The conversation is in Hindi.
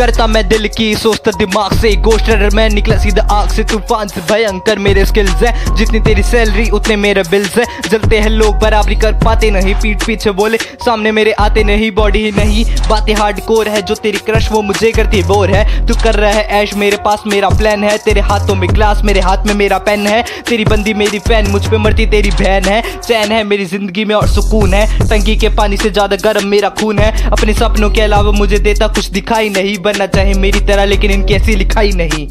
करता मैं दिल की सोचता दिमाग से गोस्टर मैं निकला सीधा आग से। तूफ़ान से भयंकर मेरे स्किल्स है। जितनी तेरी सैलरी उतने मेरे बिल्स है। जलते हैं लोग, बराबरी कर पाते नहीं। पीठ पीछे बोले, सामने मेरे आते नहीं बॉडी ही नहीं। बातें हार्ड कोर है, जो तेरी क्रश वो मुझे करती बोर है। तू कर रहा है ऐश, मेरे पास मेरा प्लान है। तेरे हाथों में ग्लास मेरे हाथ में मेरा पेन है। तेरी बंदी मेरी फ़ैन मुझ पे मरती तेरी बहन है। चैन है मेरी ज़िंदगी में और सुकून है। टंकी के पानी से ज़्यादा गर्म मेरा खून है। अपने सपनों के अलावा मुझे देता कुछ दिखाई नहीं। बनना चाहे मेरी तरह लेकिन इनकी ऐसी लिखाई नहीं।